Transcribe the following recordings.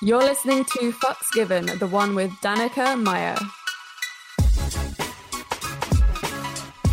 You're listening to Fucks Given, the one with Danika Maia.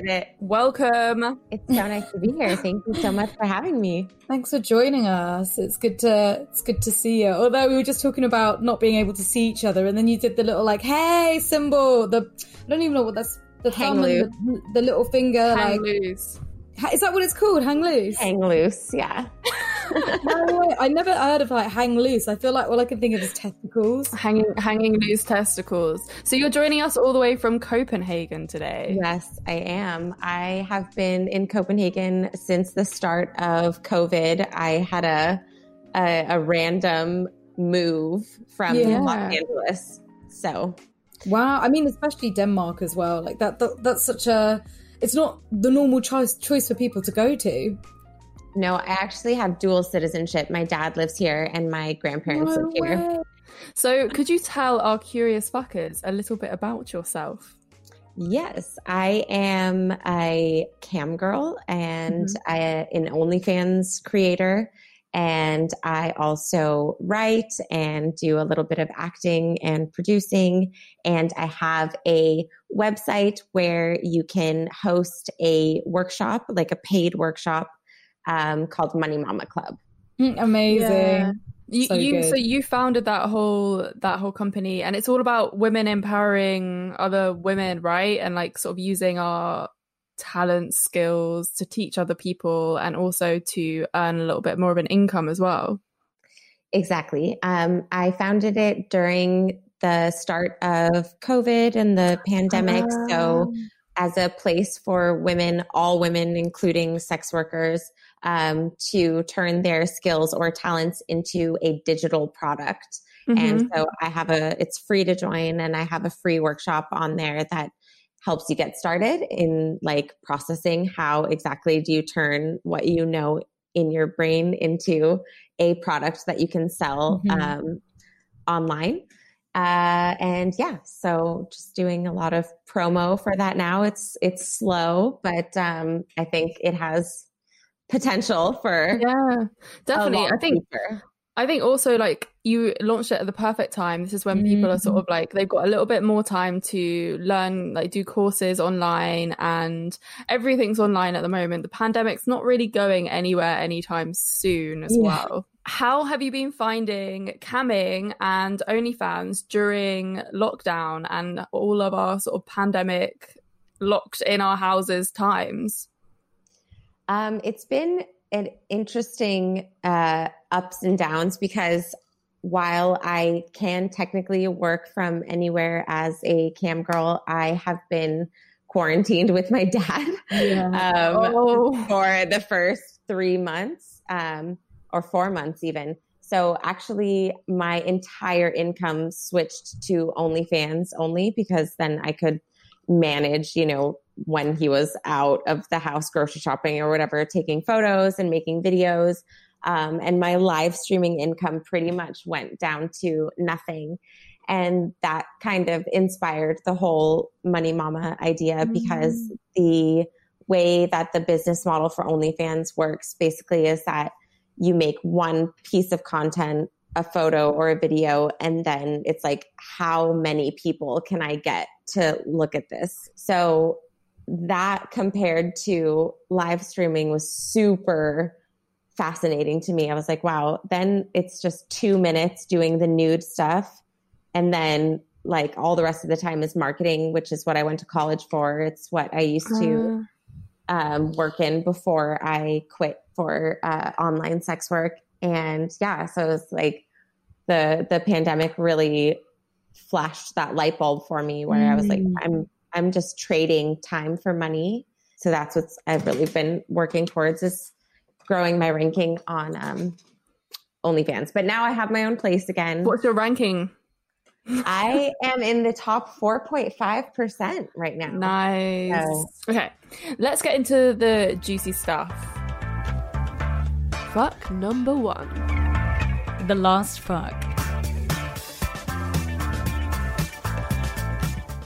Did it. Welcome. It's so nice to be here. Thank you so much for having me. Thanks for joining us. It's good to it's good to see you. Although we were just talking about not being able to see each other, and then you did the little like "Hey" symbol. The I don't even know what that's. The Hang thumb and the, the little finger, Hang like loose. is that what it's called? Hang loose. Hang loose, yeah. No. I never heard of like hang loose. I feel like all I can think of is testicles. Hanging, hanging loose testicles. So you're joining us all the way from Copenhagen today. Yes, I am. I have been in Copenhagen since the start of COVID. I had a a, a random move from Yeah. Los Angeles. So Wow. I mean, especially Denmark as well. Like that. that that's such a. It's not the normal choice choice for people to go to. No, I actually have dual citizenship. My dad lives here and my grandparents No live here. So could you tell our curious fuckers a little bit about yourself? Yes, I am a cam girl and mm-hmm. I, an OnlyFans creator. And I also write and do a little bit of acting and producing. And I have a website where you can host a workshop, like a paid workshop um, called Money Mama Club. Mm, Amazing. Yeah. You, So you so you founded that whole that whole company and it's all about women empowering other women right and like sort of using our talent skills to teach other people and also to earn a little bit more of an income as well Exactly. Um, I founded it during the start of COVID and the pandemic. So, as a place for women, all women, including sex workers, um, to turn their skills or talents into a digital product. And so I have a, it's free to join and I have a free workshop on there that helps you get started in like processing how exactly do you turn what you know in your brain into a product that you can sell Mhm. um, online. Uh, and yeah, so just doing a lot of promo for that now. It's it's slow, but um, I think it has potential for yeah definitely i think future. I think also like you launched it at the perfect time. This is when people are sort of mm. like they've got a little bit more time to learn, like do courses online and everything's online at the moment. The pandemic's not really going anywhere anytime soon as Yeah. well. How have you been finding camming and OnlyFans during lockdown and all of our sort of pandemic locked in our houses times? Um, it's been an interesting uh, ups and downs because while I can technically work from anywhere as a cam girl, I have been quarantined with my dad Yeah. um, Oh. for the first three months um, or four months even. So actually, my entire income switched to OnlyFans only because then I could manage, you know, when he was out of the house grocery shopping or whatever, taking photos and making videos. Um, and my live streaming income pretty much went down to nothing. And that kind of inspired the whole Money Mama idea because the way that the business model for OnlyFans works basically is that you make one piece of content, a photo or a video, and then it's like, how many people can I get to look at this? So that compared to live streaming was super fascinating to me. I was like, wow, then it's just two minutes doing the nude stuff. And then like all the rest of the time is marketing, which is what I went to college for. It's what I used to um, work in before I quit for uh, online sex work. And yeah, so it was like the the pandemic really flashed that light bulb for me where I was like, Mm. I'm I'm just trading time for money. So that's what I've really been working towards is growing my ranking on um, OnlyFans. But now I have my own place again. What's your ranking? I am in the top 4.5% right now. Nice. Okay, let's get into the juicy stuff. Fuck number one. The last fuck.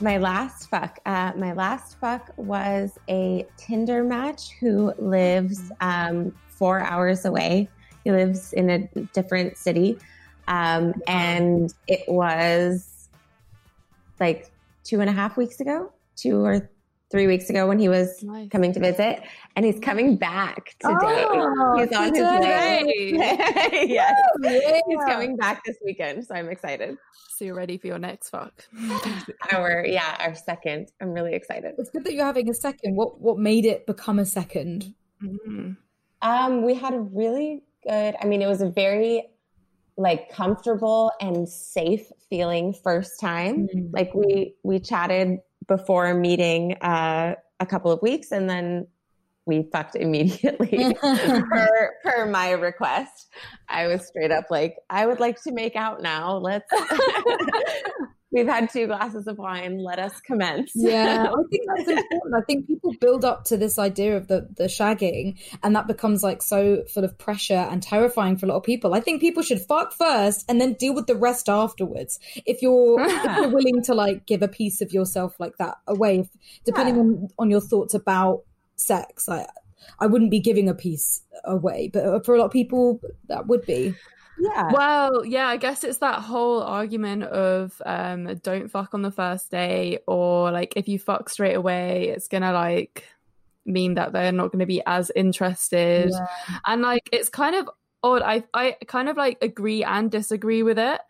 My last fuck. Uh, my last fuck was a Tinder match who lives um, four hours away. He lives in a different city. Um, and it was like two and a half weeks ago, two or three weeks ago when he was Nice. coming to visit. And he's coming back today. Oh, he's on his way. yes. Yeah. He's coming back this weekend. So I'm excited. So you're ready for your next fuck? Our, yeah, our second. I'm really excited. It's good that you're having a second. What what made it become a second? Mm. Um, we had a really good, I mean, it was a very like comfortable and safe feeling first time. Mm. Like we we chatted before meeting uh, a couple of weeks and then we fucked immediately per per my request. I was straight up like, I would like to make out now. Let's We've had two glasses of wine. Let us commence. Yeah, I think that's important. I think people build up to this idea of the the shagging, and that becomes like so full of pressure and terrifying for a lot of people. I think people should fuck first and then deal with the rest afterwards. If you're if you're willing to like give a piece of yourself like that away, if, depending Yeah. on on your thoughts about sex, I I wouldn't be giving a piece away, but for a lot of people that would be. Yeah. Well, yeah, I guess it's that whole argument of um don't fuck on the first day or like if you fuck straight away, it's gonna like mean that they're not gonna be as interested. And like it's kind of odd. I I kind of like agree and disagree with it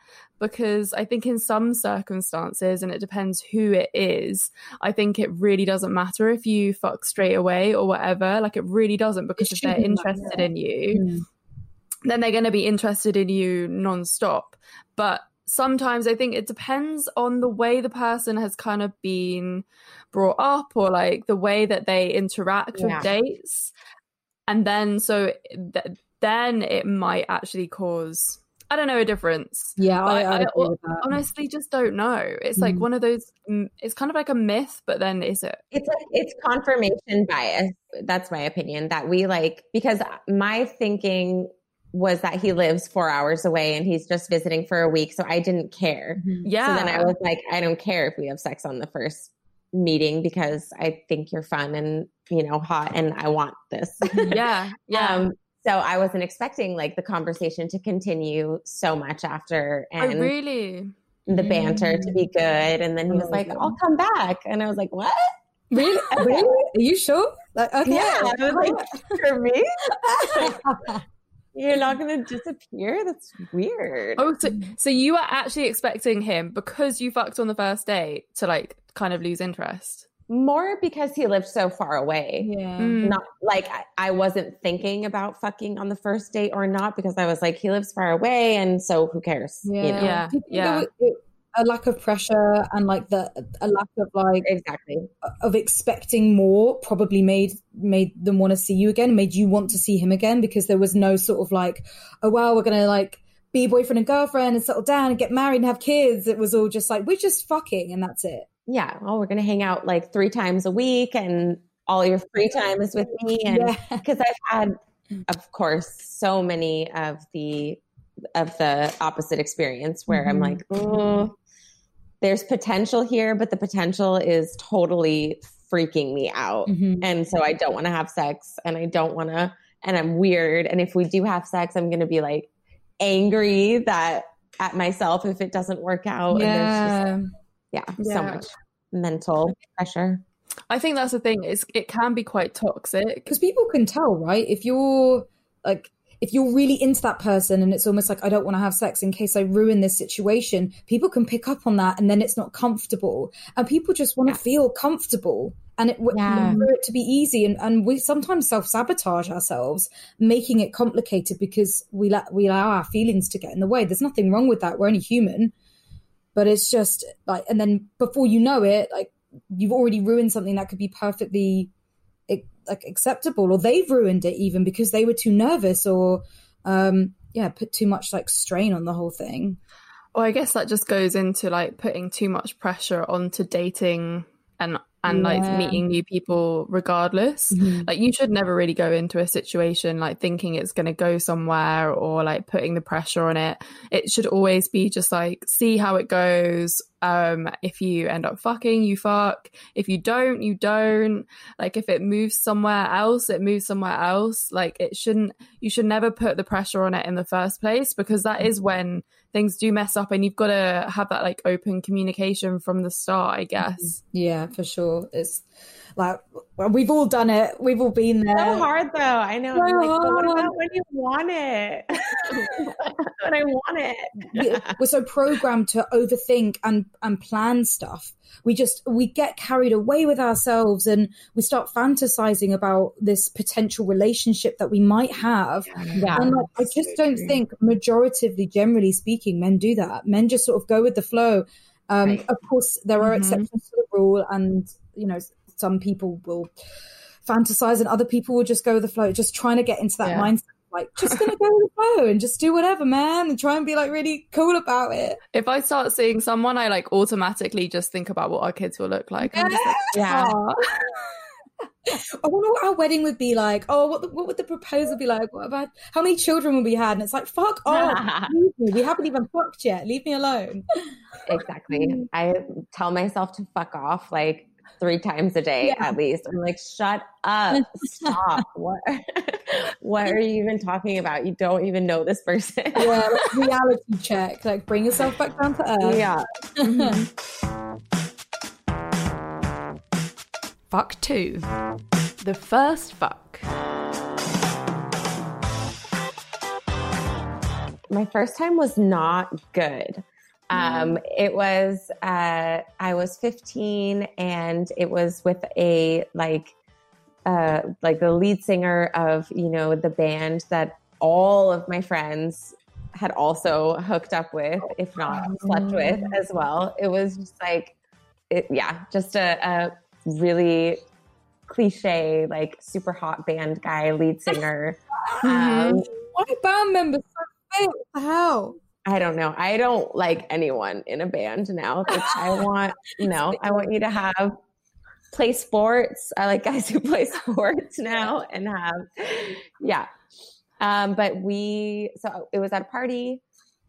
because I think in some circumstances, and it depends who it is, I think it really doesn't matter if you fuck straight away or whatever. Like it really doesn't because It if they're shouldn't matter. interested in you, Mm. Then they're going to be interested in you nonstop. But sometimes I think it depends on the way the person has kind of been brought up or like the way that they interact Yeah. with dates. And then so th- then it might actually cause, I don't know, a difference. Yeah, I, I- I, I agree with that. Honestly, just don't know. It's like Mm. one of those, mm, it's kind of like a myth, but then is it? It's it's confirmation bias. That's my opinion. That we like because my thinking was that he lives four hours away and he's just visiting for a week, so I didn't care. Yeah. So then I was like, I don't care if we have sex on the first meeting because I think you're fun and you know hot and I want this. yeah. Yeah. Um, so I wasn't expecting like the conversation to continue so much after oh, and really? the banter to be good. And then he was Oh, like, yeah. I'll come back. And I was like, what? Really? really? Are you sure? Like, okay. Yeah. I was like, for me? You're not going to disappear? That's weird. Oh, so, so you were actually expecting him because you fucked on the first date to like kind of lose interest? More because he lived so far away. yeah. Mm. Not like I, I wasn't thinking about fucking on the first date or not because I was like, he lives far away. And so who cares? Yeah. You know? Yeah, Do you think yeah. there was A lack of pressure and like the a lack of like Exactly. of expecting more probably made made them want to see you again, made you want to see him again because there was no sort of like, oh wow, we're gonna like be boyfriend and girlfriend and settle down and get married and have kids. It was all just like we're just fucking and that's it. Yeah. Oh, we're going to hang out like three times a week and all your free time is with me. And Yeah. because I've had, of course, so many of the of the opposite experience where I'm Mhm. like, oh, there's potential here, but the potential is totally freaking me out. Mhm. And so I don't want to have sex and I don't want to, and I'm weird. And if we do have sex, I'm going to be like angry that at myself if it doesn't work out. And there's just, Yeah. yeah, so much mental pressure. I think that's the thing. Is it can be quite toxic. because people can tell, right? If you're like, if you're really into that person and it's almost like, I don't want to have sex in case I ruin this situation, people can pick up on that and then it's not comfortable. And people just want to Yeah. feel comfortable and it, Yeah. for it to be easy. And, and we sometimes self sabotage ourselves, making it complicated because we, let we allow our feelings to get in the way. There's nothing wrong with that. We're only human. But it's just like, and then before you know it, like, you've already ruined something that could be perfectly like acceptable or they've ruined it even because they were too nervous or um yeah put too much like strain on the whole thing. Well i guess that just goes into like putting too much pressure onto dating and and yeah. like meeting new people regardless. Mm-hmm. Like you should never really go into a situation like thinking it's going to go somewhere or like putting the pressure on it. It should always be just like see how it goes. Um if you end up fucking, you fuck. If you don't, you don't. Like if it moves somewhere else, it moves somewhere else. Like it shouldn't you should never put the pressure on it in the first place because that is when things do mess up and you've got to have that like open communication from the start i mm-hmm. guess. Yeah for sure. It's like we've all done it. We've all been there. It's so hard though. I know. So like, what about when you want it? When i want it. We're so programmed to overthink and and plan stuff. We just we get carried away with ourselves and we start fantasizing about this potential relationship that we might have. Yeah, and like, i just so don't true. think majoritively generally speaking men do that. Men just sort of go with the flow. Um, right. of course there are mm-hmm. exceptions to the rule and you know some people will fantasize and other people will just go with the flow just trying to get into that yeah. mindset like just gonna go with the flow and just do whatever, man, and try and be like really cool about it. If I start seeing someone, I like automatically just think about what our kids will look like. Yeah. Like, yeah. I wonder what our wedding would be like. Oh, what the, what would the proposal be like? What about how many children would we had? And it's like, fuck off. we haven't even fucked yet. Leave me alone. Exactly. I tell myself to fuck off like three times a day yeah. at least. I'm like, shut up, stop. what what are you even talking about? You don't even know this person. yeah, like reality check. Like bring yourself back down to earth. Yeah. Mm-hmm. fuck two. The first fuck. My first time was not good. Um, it was, uh, I was 15 and it was with a, like, uh, like the lead singer of, you know, the band that all of my friends had also hooked up with, if not slept with as well. It was just like, it, yeah, just a, a really cliche, like super hot band guy, lead singer. Um, Why band members so hell? I don't know. I don't like anyone in a band now. Which I want, you know, I want you to have play sports. I like guys who play sports now and have, yeah. Um, but we, so it was at a party.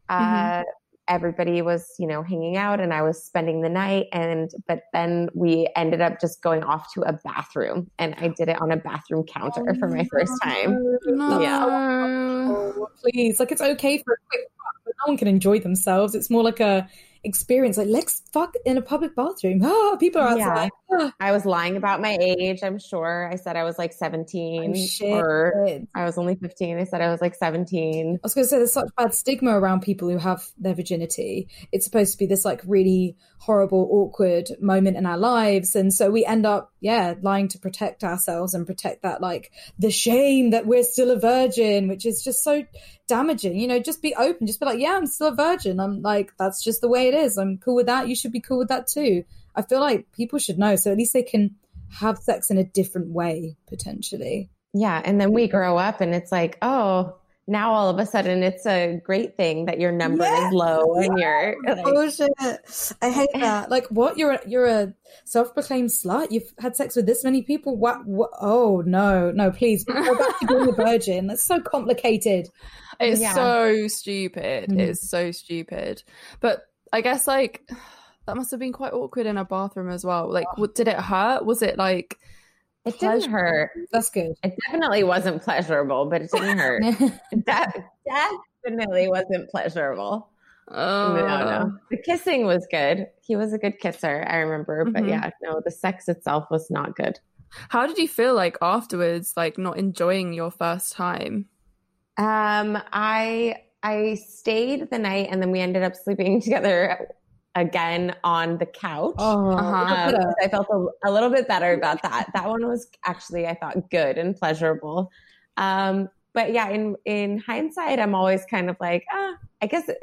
Uh, mm-hmm everybody was you know hanging out and i was spending the night and but then we ended up just going off to a bathroom and i did it on a bathroom counter oh, for my first time no. yeah oh, please like it's okay for a quick one can enjoy themselves it's more like a experience. Like, let's fuck in a public bathroom. Oh, people are outside. Yeah. I was lying about my age, I'm sure. I said I was like 17 oh, or I was only 15. I said I was like 17. I was going to say there's such bad stigma around people who have their virginity. It's supposed to be this like really horrible, awkward moment in our lives. And so we end up, yeah, lying to protect ourselves and protect that like the shame that we're still a virgin, which is just so damaging. You know, just be open. Just be like, yeah, I'm still a virgin. I'm like, that's just the way it is. I'm cool with that. You should be cool with that too. I feel like people should know. So at least they can have sex in a different way, potentially. Yeah. And then we grow up and it's like, oh, now all of a sudden it's a great thing that your number yes, is low and you're like, oh shit i hate that. Like what you're a, you're a self-proclaimed slut? You've had sex with this many people? What, what? oh no no please go back to being a virgin. That's so complicated. It's yeah. so stupid. Mm. it's so stupid. But i guess like that must have been quite awkward in a bathroom as well. Like oh. did it hurt? Was it like it didn't hurt. That's good. It definitely wasn't pleasurable, but it didn't hurt. that definitely wasn't pleasurable. Oh. No, no. The kissing was good. He was a good kisser, I remember. But mm-hmm. yeah, no, the sex itself was not good. How did you feel like afterwards, like not enjoying your first time? Um, I I stayed the night and then we ended up sleeping together again on the couch. Oh, uh-huh. um, I felt a, a, little bit better about that. That one was actually, I thought, good and pleasurable. Um, but yeah, in in hindsight, I'm always kind of like, ah, I guess it,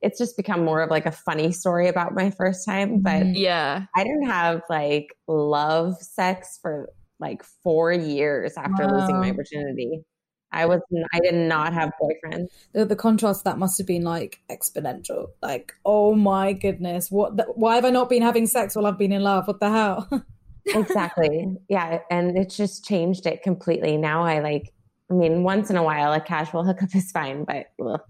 it's just become more of like a funny story about my first time. But mm-hmm. yeah, I didn't have like love sex for like four years after losing my virginity. I was I did not have boyfriends. The, the contrast that must have been like exponential. Like, oh my goodness, what? The, why have I not been having sex while I've been in love? What the hell? exactly. Yeah, and it just changed it completely. Now I like. I mean, once in a while, a casual hookup is fine, but ugh.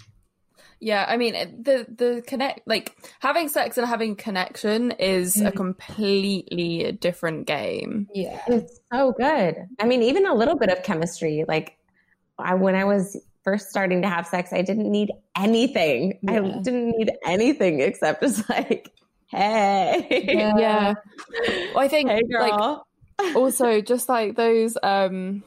Yeah, I mean the the connect like having sex and having connection is a Mm. completely different game. yeah, it's so good. I mean, even a little bit of chemistry. Like, I when I was first starting to have sex, I didn't need anything. I didn't need anything except just like, hey, Yeah. Yeah. Well, I think hey, like also just like those um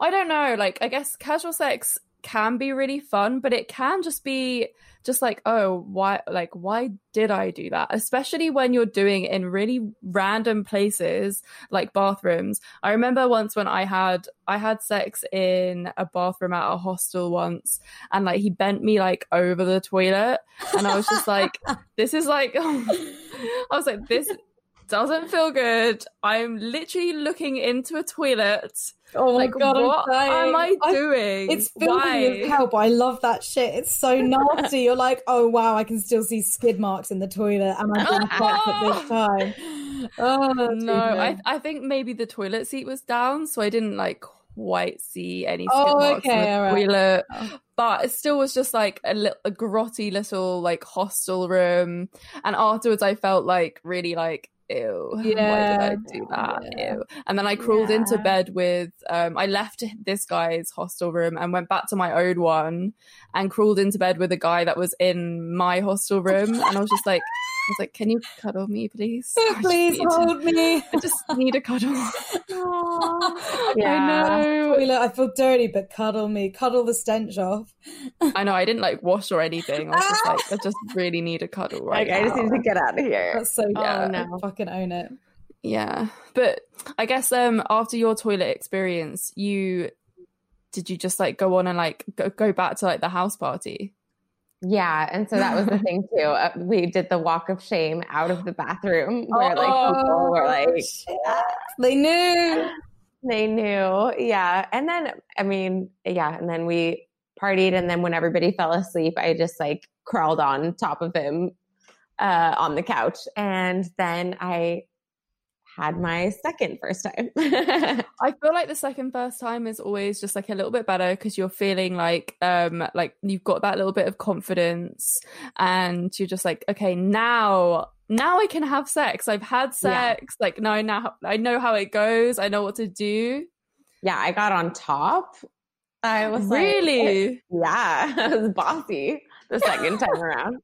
i don't know like i guess casual sex can be really fun but it can just be just like oh why like why did i do that? Especially when you're doing it in really random places like bathrooms. I remember once when i had i had sex in a bathroom at a hostel once and like he bent me like over the toilet and i was just like this is like i was like this doesn't feel good. I'm literally looking into a toilet. Oh my like, god, what am I I- doing? It's filthy as hell, but I love that shit. It's so nasty. You're like, oh wow, I can still see skid marks in the toilet, and I'm doing at this time. Oh No, I I think maybe the toilet seat was down, so I didn't like quite see any skid Oh, marks in the all right. toilet. Oh. But it still was just like a, little, a grotty little like hostel room, and afterwards I felt like really like. Ew, why did I do that? yeah. Ew. And then I crawled into bed with, um, I left this guy's hostel room and went back to my own one and crawled into bed with a guy that was in my hostel room. And I was just like, I was like, can you cuddle me, please? Just Please need to- hold me. I just need a cuddle. Yeah. I know. Toilet, I feel dirty, but cuddle me. Cuddle the stench off. I know. I didn't like wash or anything. I was just like, I just really need a cuddle right Like, I just need to get out of here. That's so Yeah. yeah. no. Fucking own it. Yeah, but I guess um after your toilet experience, you did you just like go on and like go, go back to like the house party? Yeah, and so that was the thing too. Uh, we did the walk of shame out of the bathroom where like people were like Oh, shit. they knew. they knew. Yeah. And then I mean, yeah, and then we partied and then when everybody fell asleep, I just like crawled on top of him uh on the couch and then I had my second first time. I feel like the second first time is always just like a little bit better because you're feeling like um like you've got that little bit of confidence and you're just like okay now now I can have sex. I've had Yeah. sex. Like now I now I know how it goes. I know what to do. yeah, I got on top. I was like, Really? yeah, I was bossy the second time around.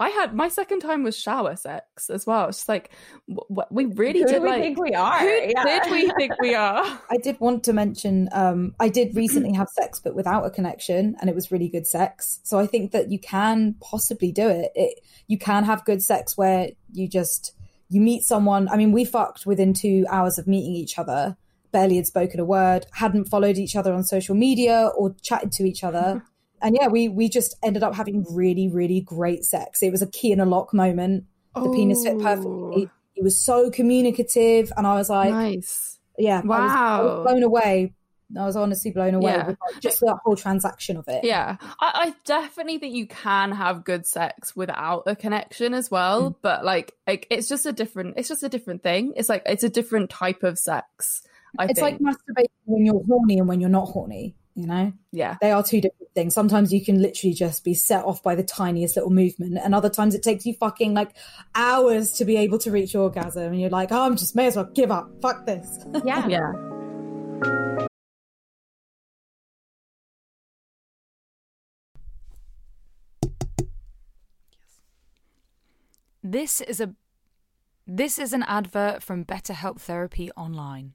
I had my second time was shower sex as well. It's just like w- w- we really Who did do we like think we are? who Yeah. did we think we are? I did want to mention um, I did recently have sex, but without a connection, and it was really good sex. So I think that you can possibly do it. it. You can have good sex where you just you meet someone. I mean, we fucked within two hours of meeting each other. Barely had spoken a word, hadn't followed each other on social media or chatted to each other. And yeah, we we just ended up having really, really great sex. It was a key in a lock moment. The penis fit perfectly. He was so communicative, and I was like, nice. yeah, I was, I Wow. was blown away. I was honestly blown away Yeah. with like, just that whole transaction of it. Yeah, I, I definitely think you can have good sex without a connection as well. Mm. But like, like, it's just a different. It's just a different thing. It's like it's a different type of sex. I it's think. like masturbating when you're horny and when you're not horny. You know, yeah, they are two different things. Sometimes you can literally just be set off by the tiniest little movement, and other times it takes you fucking like hours to be able to reach orgasm, and you're like, oh, I'm just may as well give up. Fuck this. Yeah. yeah. This is a this is an advert from BetterHelp Therapy Online.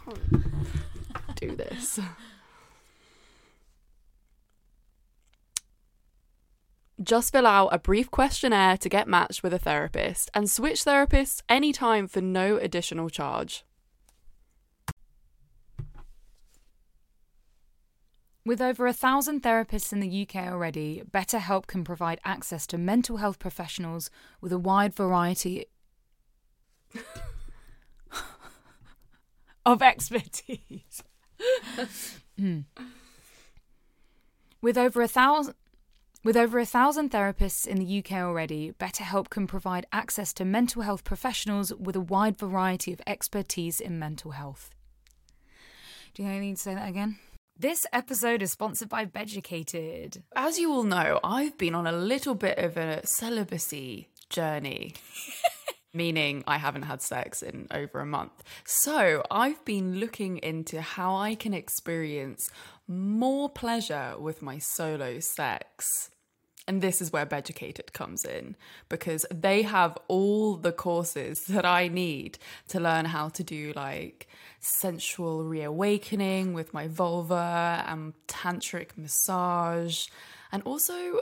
can't do this. Just fill out a brief questionnaire to get matched with a therapist and switch therapists anytime for no additional charge. With over a thousand therapists in the UK already, BetterHelp can provide access to mental health professionals with a wide variety of expertise. Hmm. With over a thousand with over a thousand therapists in the UK already, BetterHelp can provide access to mental health professionals with a wide variety of expertise in mental health. Do you need to say that again? This episode is sponsored by Beducated. As you all know, I've been on a little bit of a celibacy journey. meaning I haven't had sex in over a month. So I've been looking into how I can experience more pleasure with my solo sex. And this is where Beducated comes in because they have all the courses that I need to learn how to do like sensual reawakening with my vulva and tantric massage. And also,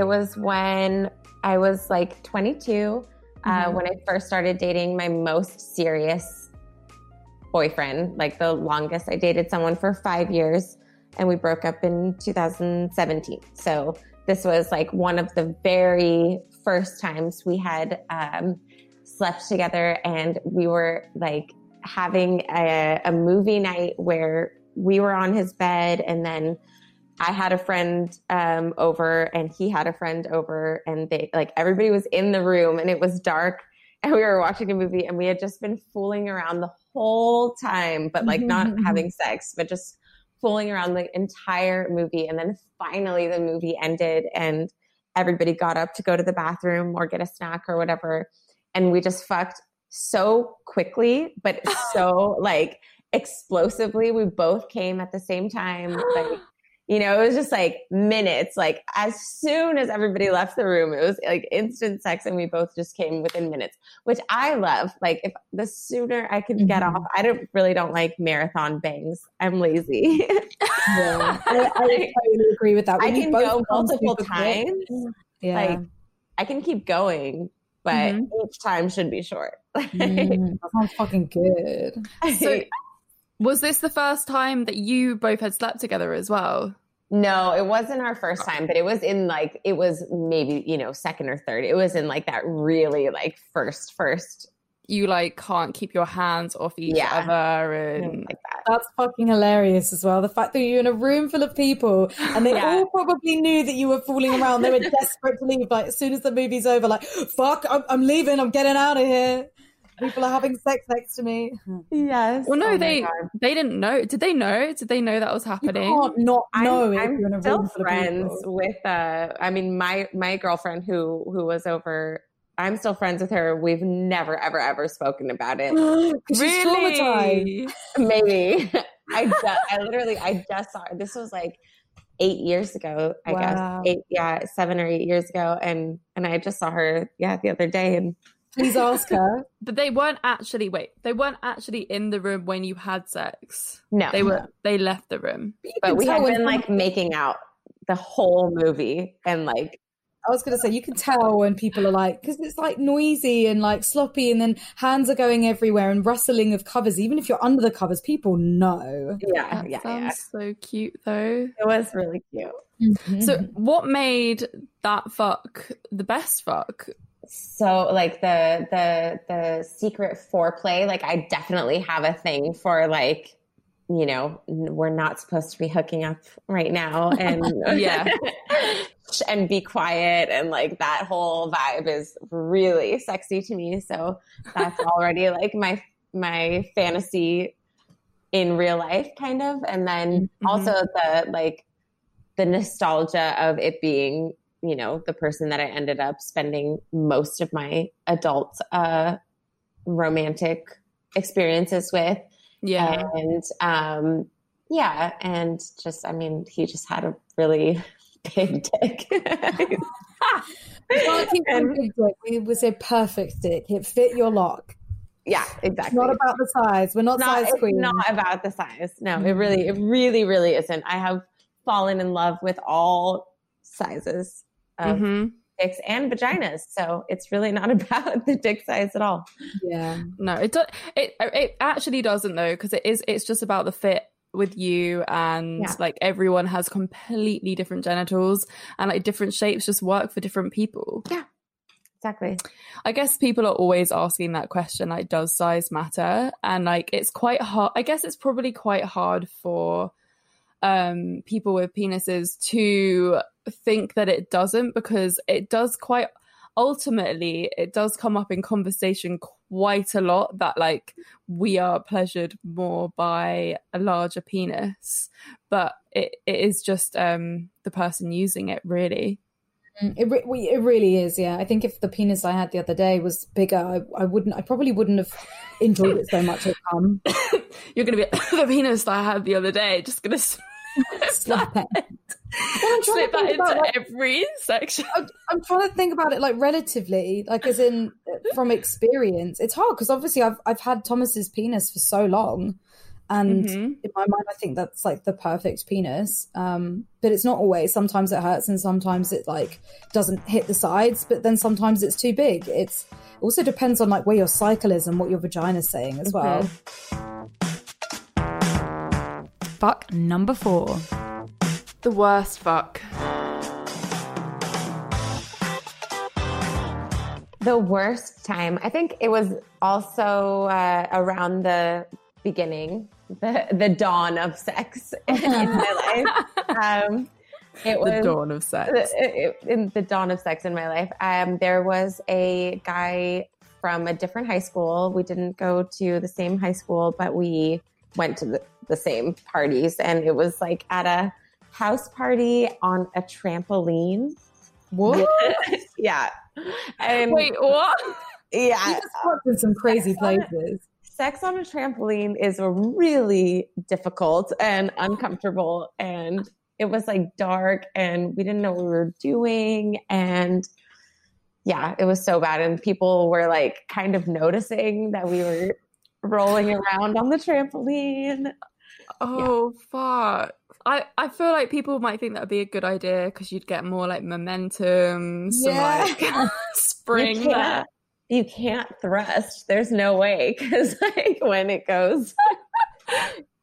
It was when I was like 22, uh, mm-hmm. uh, when I first started dating my most serious boyfriend, like the longest. I dated someone for five years and we broke up in 2017. So this was like one of the very first times we had um, slept together and we were like having a, a movie night where we were on his bed and then I had a friend um, over and he had a friend over and they like everybody was in the room and it was dark and we were watching a movie and we had just been fooling around the whole time, but like not having sex, but just fooling around the entire movie. And then finally the movie ended and everybody got up to go to the bathroom or get a snack or whatever. And we just fucked so quickly, but so like explosively. We both came at the same time. Like, you know, it was just like minutes. Like as soon as everybody left the room, it was like instant sex, and we both just came within minutes, which I love. Like if the sooner I can get Mhm. off, I don't really don't like marathon bangs. I'm lazy. Yeah. I, I totally agree with that. I When you can go multiple quick, times. Yeah. Like I can keep going, but Mhm. each time should be short. Mm, that sounds fucking good. So- Was this the first time that you both had slept together as well? No, it wasn't our first time, but it was in like it was maybe, you know, second or third. It was in like that really like first first You like can't keep your hands off each Yeah. other and like that. That's fucking hilarious as well. The fact that you're in a room full of people and they Yeah. all probably knew that you were fooling around. They were desperate to leave. Like as soon as the movie's over, like fuck, I'm, I'm leaving. I'm getting out of here. People are having sex next to me. Yes. Well, no, Oh they they didn't know. Did they know? Did they know that was You happening? can't not know I'm, if I'm you're in a still room friends people. with uh I mean my my girlfriend who who was over I'm still friends with her. We've never ever ever spoken about it. 'Cause she's traumatized. Really? Maybe. I just, I literally I just saw her. This was like eight years ago, I Wow. guess. Eight yeah, seven or eight years ago. And and I just saw her, yeah, the other day and Please ask her. But they weren't actually wait. They weren't actually in the room when you had sex. no. They were. They left the room. You but we tell had been like making out the whole movie and like I was going to say, you can tell when people are like, because it's like noisy and like sloppy, and then hands are going everywhere and rustling of covers. Even if you're under the covers, people know. yeah, That yeah, sounds yeah. so cute though. It was really cute. So, Mm-hmm. what made that fuck the best fuck? So like the the the secret foreplay, like I definitely have a thing for like you know, we're not supposed to be hooking up right now and Yeah. and be quiet and like that whole vibe is really sexy to me. So that's already like my my fantasy in real life kind of and then Mhm. also the like the nostalgia of it being you know the person that i ended up spending most of my adult uh romantic experiences with Yeah. and um yeah and just i mean he just had a really big dick Well, And- big dick, we would say perfect dick. It fit your lock. yeah It's exactly not about the size. We're not, not, size it's queens. not about the size. No, it really, it really, really isn't. I have fallen in love with all sizes of hmm dicks and vaginas, so it's really not about the dick size at all. Yeah. No, it do- it it actually doesn't though because it is it's just about the fit with you and Yeah. like everyone has completely different genitals and like different shapes just work for different people. Yeah. Exactly. I guess people are always asking that question like does size matter? And like it's quite hard I guess it's probably quite hard for um people with penises to think that it doesn't because it does quite ultimately it does come up in conversation quite a lot that like we are pleasured more by a larger penis but it, it is just um the person using it really Mm, It, re- it really is, yeah. I think if the penis I had the other day was bigger, I, I wouldn't. I probably wouldn't have enjoyed it so much. At come you're gonna be the penis that I had the other day just gonna s- slap it. I'm trying slip to that think into about, like- every section I- I'm trying to think about it like relatively, like as in from experience. It's hard because obviously I've I've had Thomas's penis for so long, and Mhm. in my mind I think that's like the perfect penis. Um, but it's not always. Sometimes it hurts, and sometimes it like doesn't hit the sides. But then sometimes it's too big. It's it also depends on like where your cycle is and what your vagina's saying as well. Fuck number four. the worst fuck The worst time, I think it was also uh, around the beginning, the the dawn of sex in my life. Um, it was the dawn of sex. it- it- in the dawn of sex in my life. Um, there was a guy from a different high school. We didn't go to the same high school, but we went to the, the same parties, and it was like at a house party on a trampoline. What? yeah. And Wait, what? yeah. You just in some crazy places. sex on a trampoline is really difficult and uncomfortable and it was like dark and we didn't know what we were doing and yeah it was so bad and people were like kind of noticing that we were rolling around on the trampoline Oh fuck! I I feel like people might think that would be a good idea because you'd get more like momentum, some Yeah. like spring. you can't, you can't thrust there's no way because like when it goes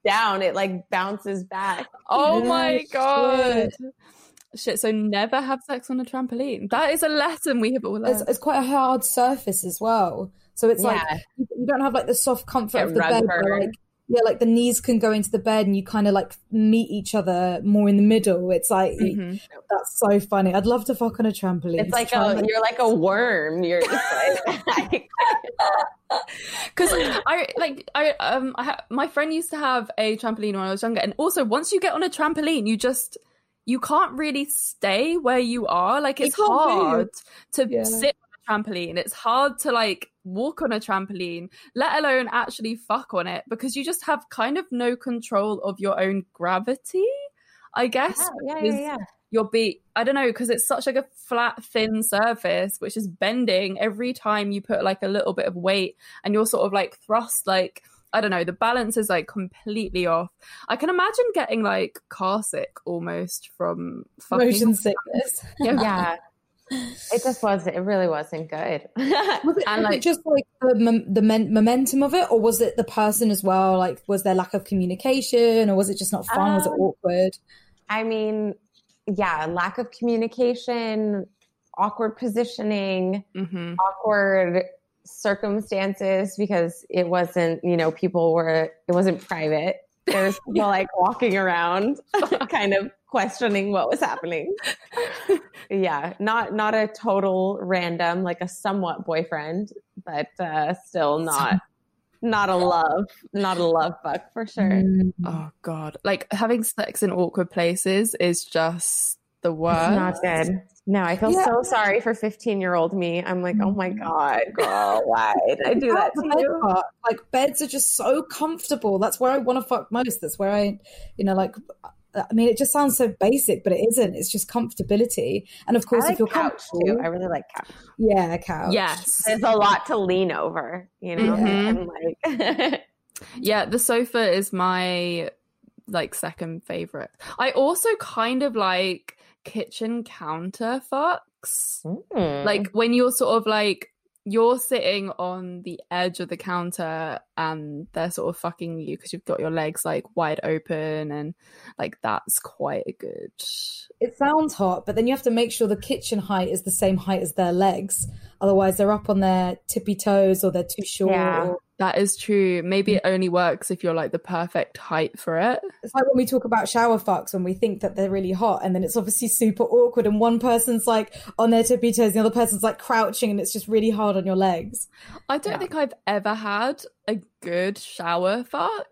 down it like bounces back Oh Yeah, my god! shit. Shit. So never have sex on a trampoline. That is a lesson we have all It's, learned. it's quite a hard surface as well. So it's like Yeah. you you don't have like the soft comfort Get of the bed where like yeah, like the knees can go into the bed and you kind of like meet each other more in the middle. It's like Mhm. that's so funny. I'd love to fuck on a trampoline. It's like a you're like a worm. You're like Because I like I um I ha- my friend used to have a trampoline when I was younger, and also once you get on a trampoline, you just you can't really stay where you are. Like it's can't move. hard to Yeah. sit trampoline. It's hard to like walk on a trampoline, let alone actually fuck on it, because you just have kind of no control of your own gravity. I guess yeah, yeah, because yeah. your beat i don't know because it's such like a flat thin surface which is bending every time you put like a little bit of weight and you're sort of like thrust like i don't know the balance is like completely off i can imagine getting like car sick almost from fucking motion sickness. yeah. yeah. It just wasn't. It really wasn't good. Was it, And, was it just like the the momentum of it, or was it the person as well? Like, was there lack of communication, or was it just not fun? was it Um, awkward? I mean, yeah, lack of communication, awkward positioning, hmm awkward circumstances because it wasn't. You know, people were. It wasn't private. There was people like walking around, kind of questioning what was happening. Yeah, not not a total random, like a somewhat boyfriend, but uh, still not not a love, not a love fuck for sure. Mm. oh god like having sex in awkward places is just the worst It's not good. No, I feel Yeah. so sorry for 15 year old me. I'm like, oh my God, girl, why did I do that The to you? part, Like beds are just so comfortable. That's where I want to fuck most. That's where I, you know, like. I mean, it just sounds so basic, but it isn't. It's just comfortability, and of course, like if you're couch comfortable, too. I really like couch. yeah, couch. yes There's a lot to lean over, you know? Mhm. And like, Yeah, the sofa is my like second favorite. I also kind of like kitchen counter fox. Mm. Like when you're sort of like you're sitting on the edge of the counter and they're sort of fucking you because you've got your legs like wide open and like that's quite a good. It sounds hot, but then you have to make sure the kitchen height is the same height as their legs. Otherwise, they're up on their tippy toes or they're too short. Yeah. or- That is true. Maybe it only works if you're like the perfect height for it. It's like when we talk about shower fucks when we think that they're really hot, and then it's obviously super awkward, and one person's like on their tippy toes, and the other person's like crouching, and it's just really hard on your legs. I don't Yeah. think I've ever had a good shower fuck.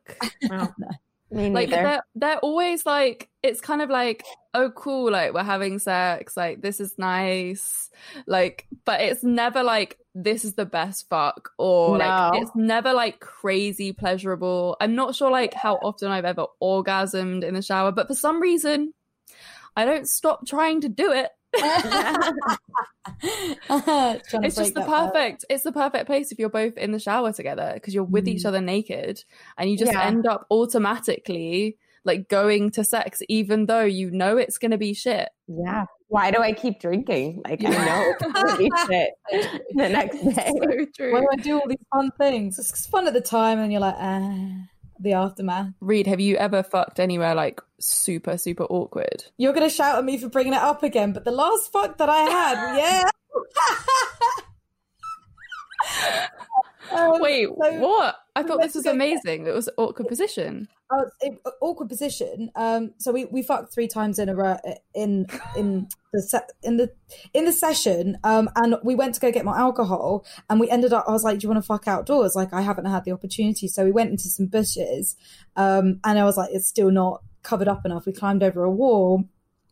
Well, me like they're they're always like it's kind of like oh cool like we're having sex like this is nice. Like but it's never like this is the best fuck or No. like it's never like crazy pleasurable. I'm not sure like how often i've ever orgasmed in the shower but for some reason i don't stop trying to do it. Trying to it's just the that barrier. perfect it's the perfect place if you're both in the shower together because you're with each other naked and you just Yeah. end up automatically like going to sex even though you know it's going to be shit yeah. Why do I keep drinking? Like, I know it's going to be shit the next day. so Why do I do all these fun things? It's fun at the time, and you're like, ah, the aftermath. reed have you ever fucked anywhere like super super awkward You're gonna shout at me for bringing it up again, but the last fuck that I had, yeah. Um, Wait, so- what? I thought this was amazing. It was awkward position. Oh, it, awkward position. Um, so we, we fucked three times in a row in in the se- in the in the session. Um, and we went to go get more alcohol, and we ended up. I was like, "Do you want to fuck outdoors?" Like I haven't had the opportunity, so we went into some bushes. Um, and I was like, "It's still not covered up enough." We climbed over a wall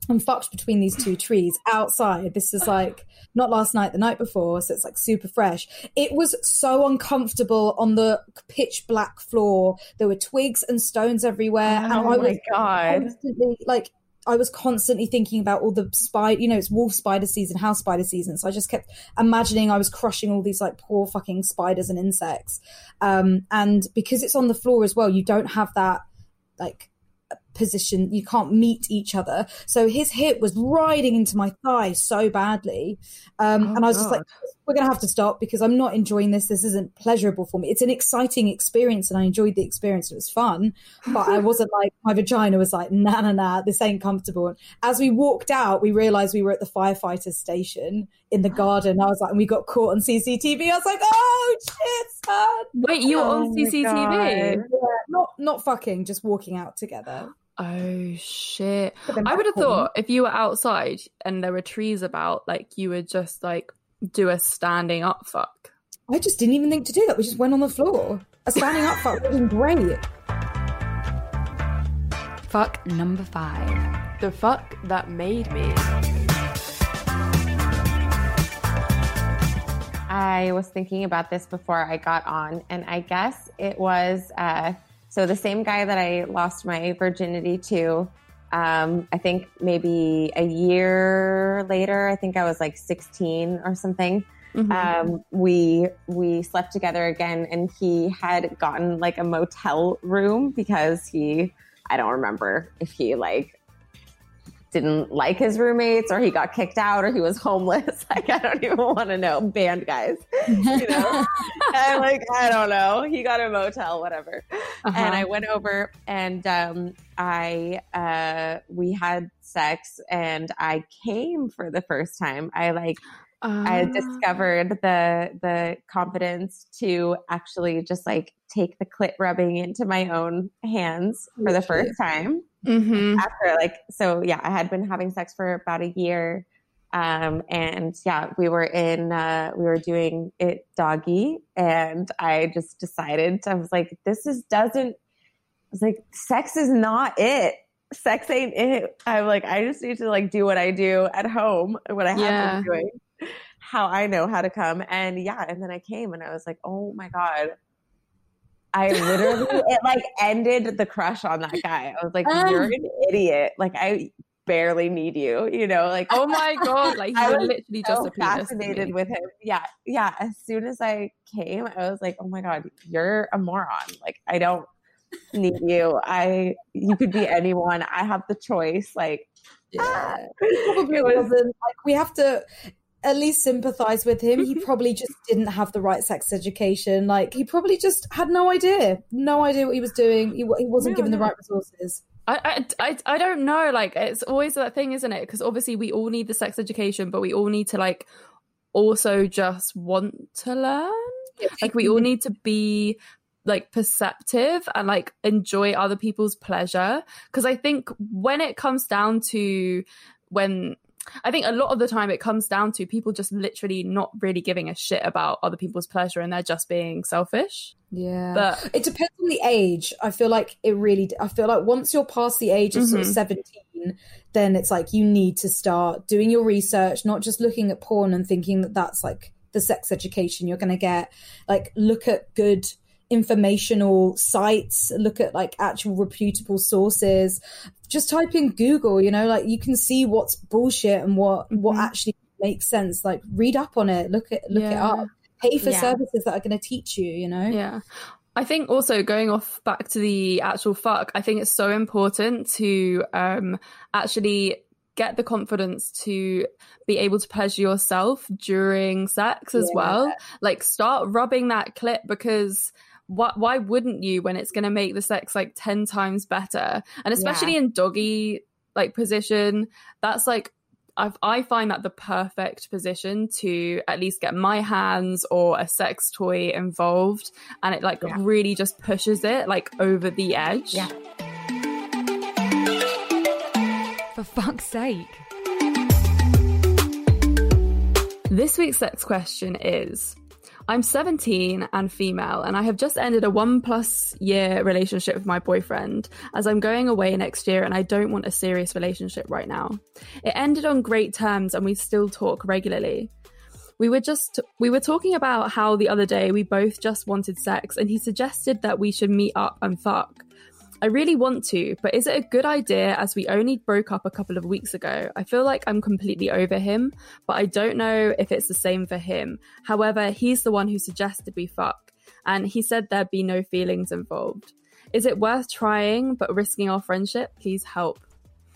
and fucked between these two trees outside. This is like not last night, the night before, so it's like super fresh. It was so uncomfortable on the pitch black floor. There were twigs and stones everywhere, and I Oh my was god. constantly like. I was constantly thinking about all the spider, you know, it's wolf spider season, house spider season. So I just kept imagining I was crushing all these like poor fucking spiders and insects. Um, and because it's on the floor as well, you don't have that like position you can't meet each other. So his hip was riding into my thigh so badly. Um Oh, and i was just like we're gonna have to stop because i'm not enjoying this. This isn't pleasurable for me. It's an exciting experience and i enjoyed the experience. It was fun but i wasn't like my vagina was like nah nah nah this ain't comfortable. And as we walked out we realized we were at the firefighters station in the garden. I was like and we got caught on cctv i was like oh shit son. Wait, you were Oh on CCTV? Yeah, not not fucking just walking out together Oh shit. I would have home- thought if you were outside and there were trees about, like you would just like do a standing up fuck. I just didn't even think to do that. We just went on the floor. A standing up fuck would have been great. Fuck number five. The fuck that made me. I was thinking about this before I got on, and I guess it was uh, so the same guy that I lost my virginity to. Um, I think maybe a year later. I think I was like 16 or something. Mhm. Um, we we slept together again, and he had gotten like a motel room because he I don't remember if he like didn't like his roommates or he got kicked out or he was homeless. Like I don't even want to know. Band guys, you know. I'm like I don't know. He got a motel, whatever. Uh-huh. And I went over and um, I uh, we had sex and I came for the first time. I like I Ah. discovered the the confidence to actually just like take the clit rubbing into my own hands for the first time Mhm. after like so yeah i had been having sex for about a year um and yeah we were in uh we were doing it doggy and i just decided i was like this is doesn't i was like sex is not it sex ain't it i'm like i just need to like do what i do at home what i have Yeah. been doing how i know how to come and yeah and then i came and i was like oh my god I literally it like ended the crush on that guy. I was like, Um. "You're an idiot! Like I barely need you." You know, like Oh my god! Like I was literally so just a penis. fascinated with him. Yeah, yeah. As soon as I came, I was like, "Oh my god, you're a moron! Like I don't need you. I you could be anyone. I have the choice." Like Yeah. He probably It was- wasn't like we have to at least sympathize with him. He mm-hmm. probably just didn't have the right sex education. Like he probably just had no idea, no idea what he was doing. He, he wasn't No, given the right resources. I, I, I, I don't know. Like, it's always that thing, isn't it? Because obviously, we all need the sex education, but we all need to like also just want to learn. Like, we all need to be like perceptive and like enjoy other people's pleasure. Because I think when it comes down to when I think a lot of the time it comes down to people just literally not really giving a shit about other people's pleasure and they're just being selfish. Yeah, But it depends on the age. I feel like it really. I feel like once you're past the age of sort of Mhm. seventeen, then it's like you need to start doing your research, not just looking at porn and thinking that that's like the sex education you're going to get. Like, look at good informational sites. Look at like actual reputable sources. Just type in Google. You know, like you can see what's bullshit and what what Mhm. actually makes sense. Like, read up on it. Look at look it up. Pay for Yeah. services that are going to teach you. You know. Yeah. I think also going off back to the actual fuck, I think it's so important to um actually get the confidence to be able to pleasure yourself during sex as Yeah. well. Like start rubbing that clit because why, why wouldn't you when it's going to make the sex like 10 times better? And especially in doggy like position, that's like I've, I find that the perfect position to at least get my hands or a sex toy involved, and it like Yeah. really just pushes it like over the edge. Yeah. For fuck's sake. This week's sex question is I'm 17 and female, and I have just ended a one plus year relationship with my boyfriend as I'm going away next year and I don't want a serious relationship right now. It ended on great terms and we still talk regularly. We were just we were talking about how the other day we both just wanted sex and he suggested that we should meet up and fuck. I really want to, but is it a good idea as we only broke up a couple of weeks ago? I feel like I'm completely over him, but I don't know if it's the same for him. However, he's the one who suggested we fuck, and he said there'd be no feelings involved. Is it worth trying but risking our friendship? Please help.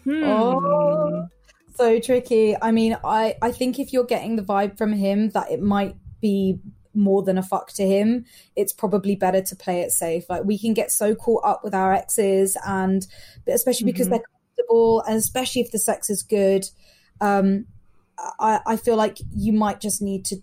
Hmm. Oh, so tricky. I mean, I I think if you're getting the vibe from him that it might be more than a fuck to him, it's probably better to play it safe. Like we can get so caught up with our exes, and especially because Mhm. they're comfortable, and especially if the sex is good. Um, I I feel like you might just need to.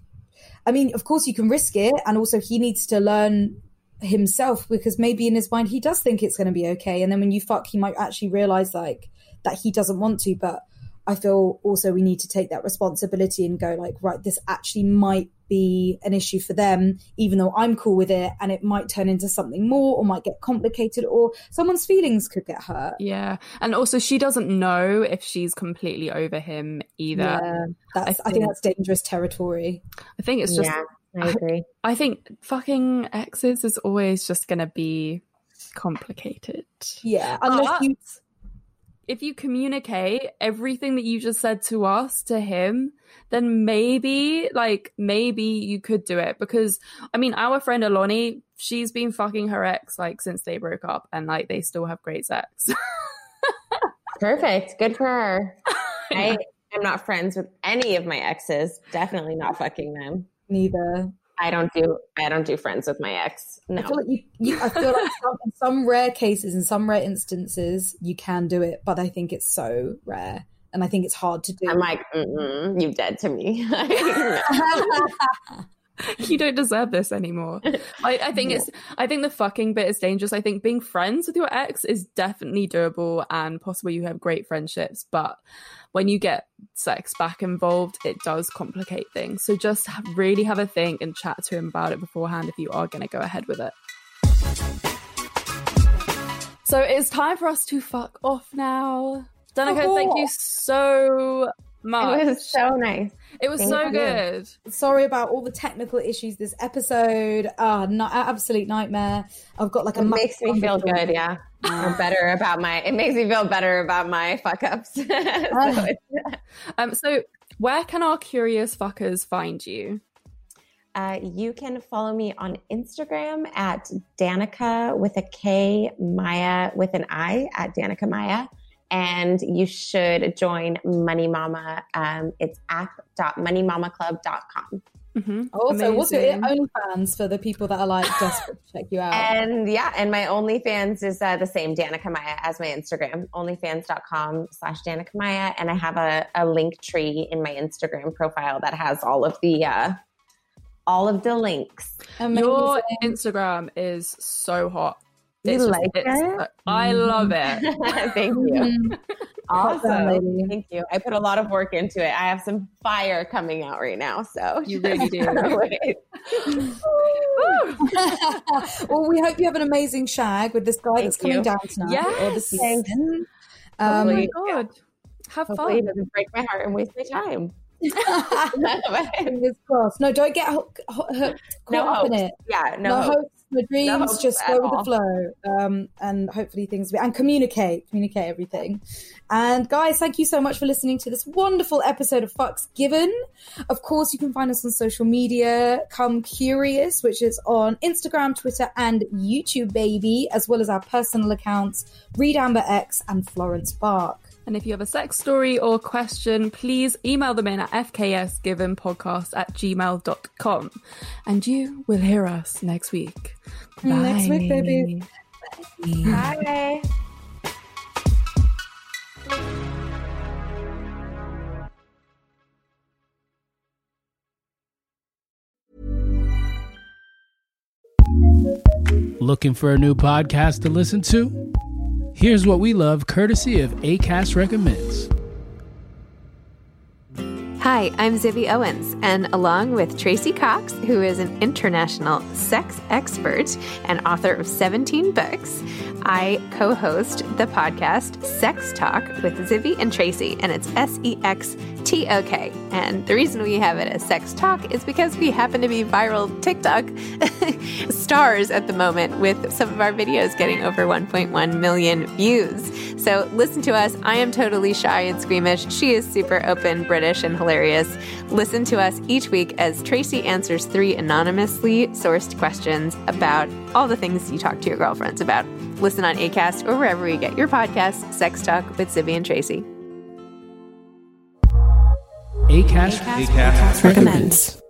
I mean, of course, you can risk it, and also he needs to learn himself because maybe in his mind he does think it's going to be okay, and then when you fuck, he might actually realize like that he doesn't want to, but. I feel also we need to take that responsibility and go like, right, this actually might be an issue for them, even though I'm cool with it, and it might turn into something more, or might get complicated, or someone's feelings could get hurt. Yeah, and also she doesn't know if she's completely over him either. Yeah, that's. I, I think think- that's dangerous territory. I think it's just yeah, I agree. I think fucking exes is always just going to be complicated. Yeah, unless But you. If you communicate everything that you just said to us to him, then maybe, like, maybe you could do it. Because, I mean, our friend Aloni, she's been fucking her ex, like, since they broke up, and, like, they still have great sex. Perfect. Good for her. I am not friends with any of my exes. Definitely not fucking them. Neither. I don't do. I don't do friends with my ex. No. I feel like you, you I feel like some, in some rare cases, in some rare instances, you can do it, but I think it's so rare, and I think it's hard to do. I'm like, Mm-mm, you dead to me. you don't deserve this anymore. I, I think it's I think the fucking bit is dangerous. I think being friends with your ex is definitely doable and possible you have great friendships, but when you get sex back involved, it does complicate things. So just really have a think and chat to him about it beforehand if you are going to go ahead with it. So it's time for us to fuck off now. Danika, thank you oh. so much. it was so nice. It was Thank so you. good. Sorry about all the technical issues this episode. Ah, no, absolute nightmare. I've got like a It massive makes me feel thunderstorm. good. Yeah, or better about my. It makes me feel better about my fuck ups. so it's, Um, so where can our curious fuckers find you? uh, you can follow me on Instagram at Danika with a K, Maia with an I at Danika Maia. And you should join Money Mama. Um, it's app.moneymamaclub.com. Mm-hmm. Also, what's your Amazing. OnlyFans for the people that are like desperate to check you out? And yeah, and my OnlyFans is uh, the same, Danika Maia, as my Instagram, onlyfans.com slash Danika Maia. And I have a, a link tree in my Instagram profile that has all of the uh, all of the links. Amazing. Your Instagram is so hot. You just- like it's- it? I love it. Thank you. Mm. Hot damn, Awesome. lady. Thank you. I put a lot of work into it. I have some fire coming out right now. So You really do. well, we hope you have an amazing shag with this guy that's coming you. down tonight. or this Yes. Thanks. season. oh Um, my god. Have Hopefully it fun. doesn't break my heart and waste my time. fingers crossed. No, don't get ho- ho- ho- caught No up in it. yeah, no, No, hope. hopes, no dreams. just go with the flow, um, and hopefully things. Will be, and communicate, communicate everything. And guys, thank you so much for listening to this wonderful episode of Fucks Given. Of course, you can find us on social media. Come Curious, which is on Instagram, Twitter, and YouTube, baby, as well as our personal accounts, Reed Amber X and Florence Bark. And if you have a sex story or question, please email them in at fksgivenpodcast at gmail.com. And you will hear us next week. Bye. Next week, baby. Bye. Bye. Looking for a new podcast to listen to? Here's what we love courtesy of ACAST Recommends. Hi, I'm Zibby Owens, and along with Tracey Cox, who is an international sex expert and author of 17 books, I co host the podcast Sex Tok with Zibby and Tracey, and it's S E X T O K. And the reason we have it as Sex Tok is because we happen to be viral TikTok stars at the moment, with some of our videos getting over 1.1 million views. So listen to us. I am totally shy and squeamish. She is super open, British, and hilarious. Listen to us each week as Tracey answers three anonymously sourced questions about all the things you talk to your girlfriends about. Listen on ACAST or wherever you get your podcasts, Sex Tok with Zibby and Tracey. ACAST, ACAST, recommends.